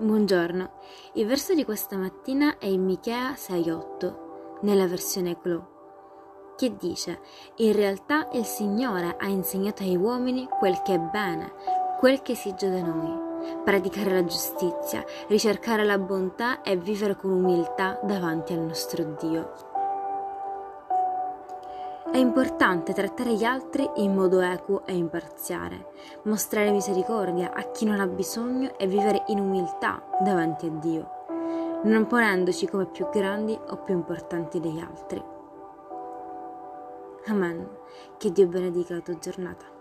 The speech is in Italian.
Buongiorno, il verso di questa mattina è in Michea 6:8, nella versione Clo, che dice: In realtà il Signore ha insegnato ai uomini quel che è bene, quel che esige da noi, praticare la giustizia, ricercare la bontà e vivere con umiltà davanti al nostro Dio. È importante trattare gli altri in modo equo e imparziale, mostrare misericordia a chi non ha bisogno e vivere in umiltà davanti a Dio, non ponendoci come più grandi o più importanti degli altri. Amen. Che Dio benedica la tua giornata.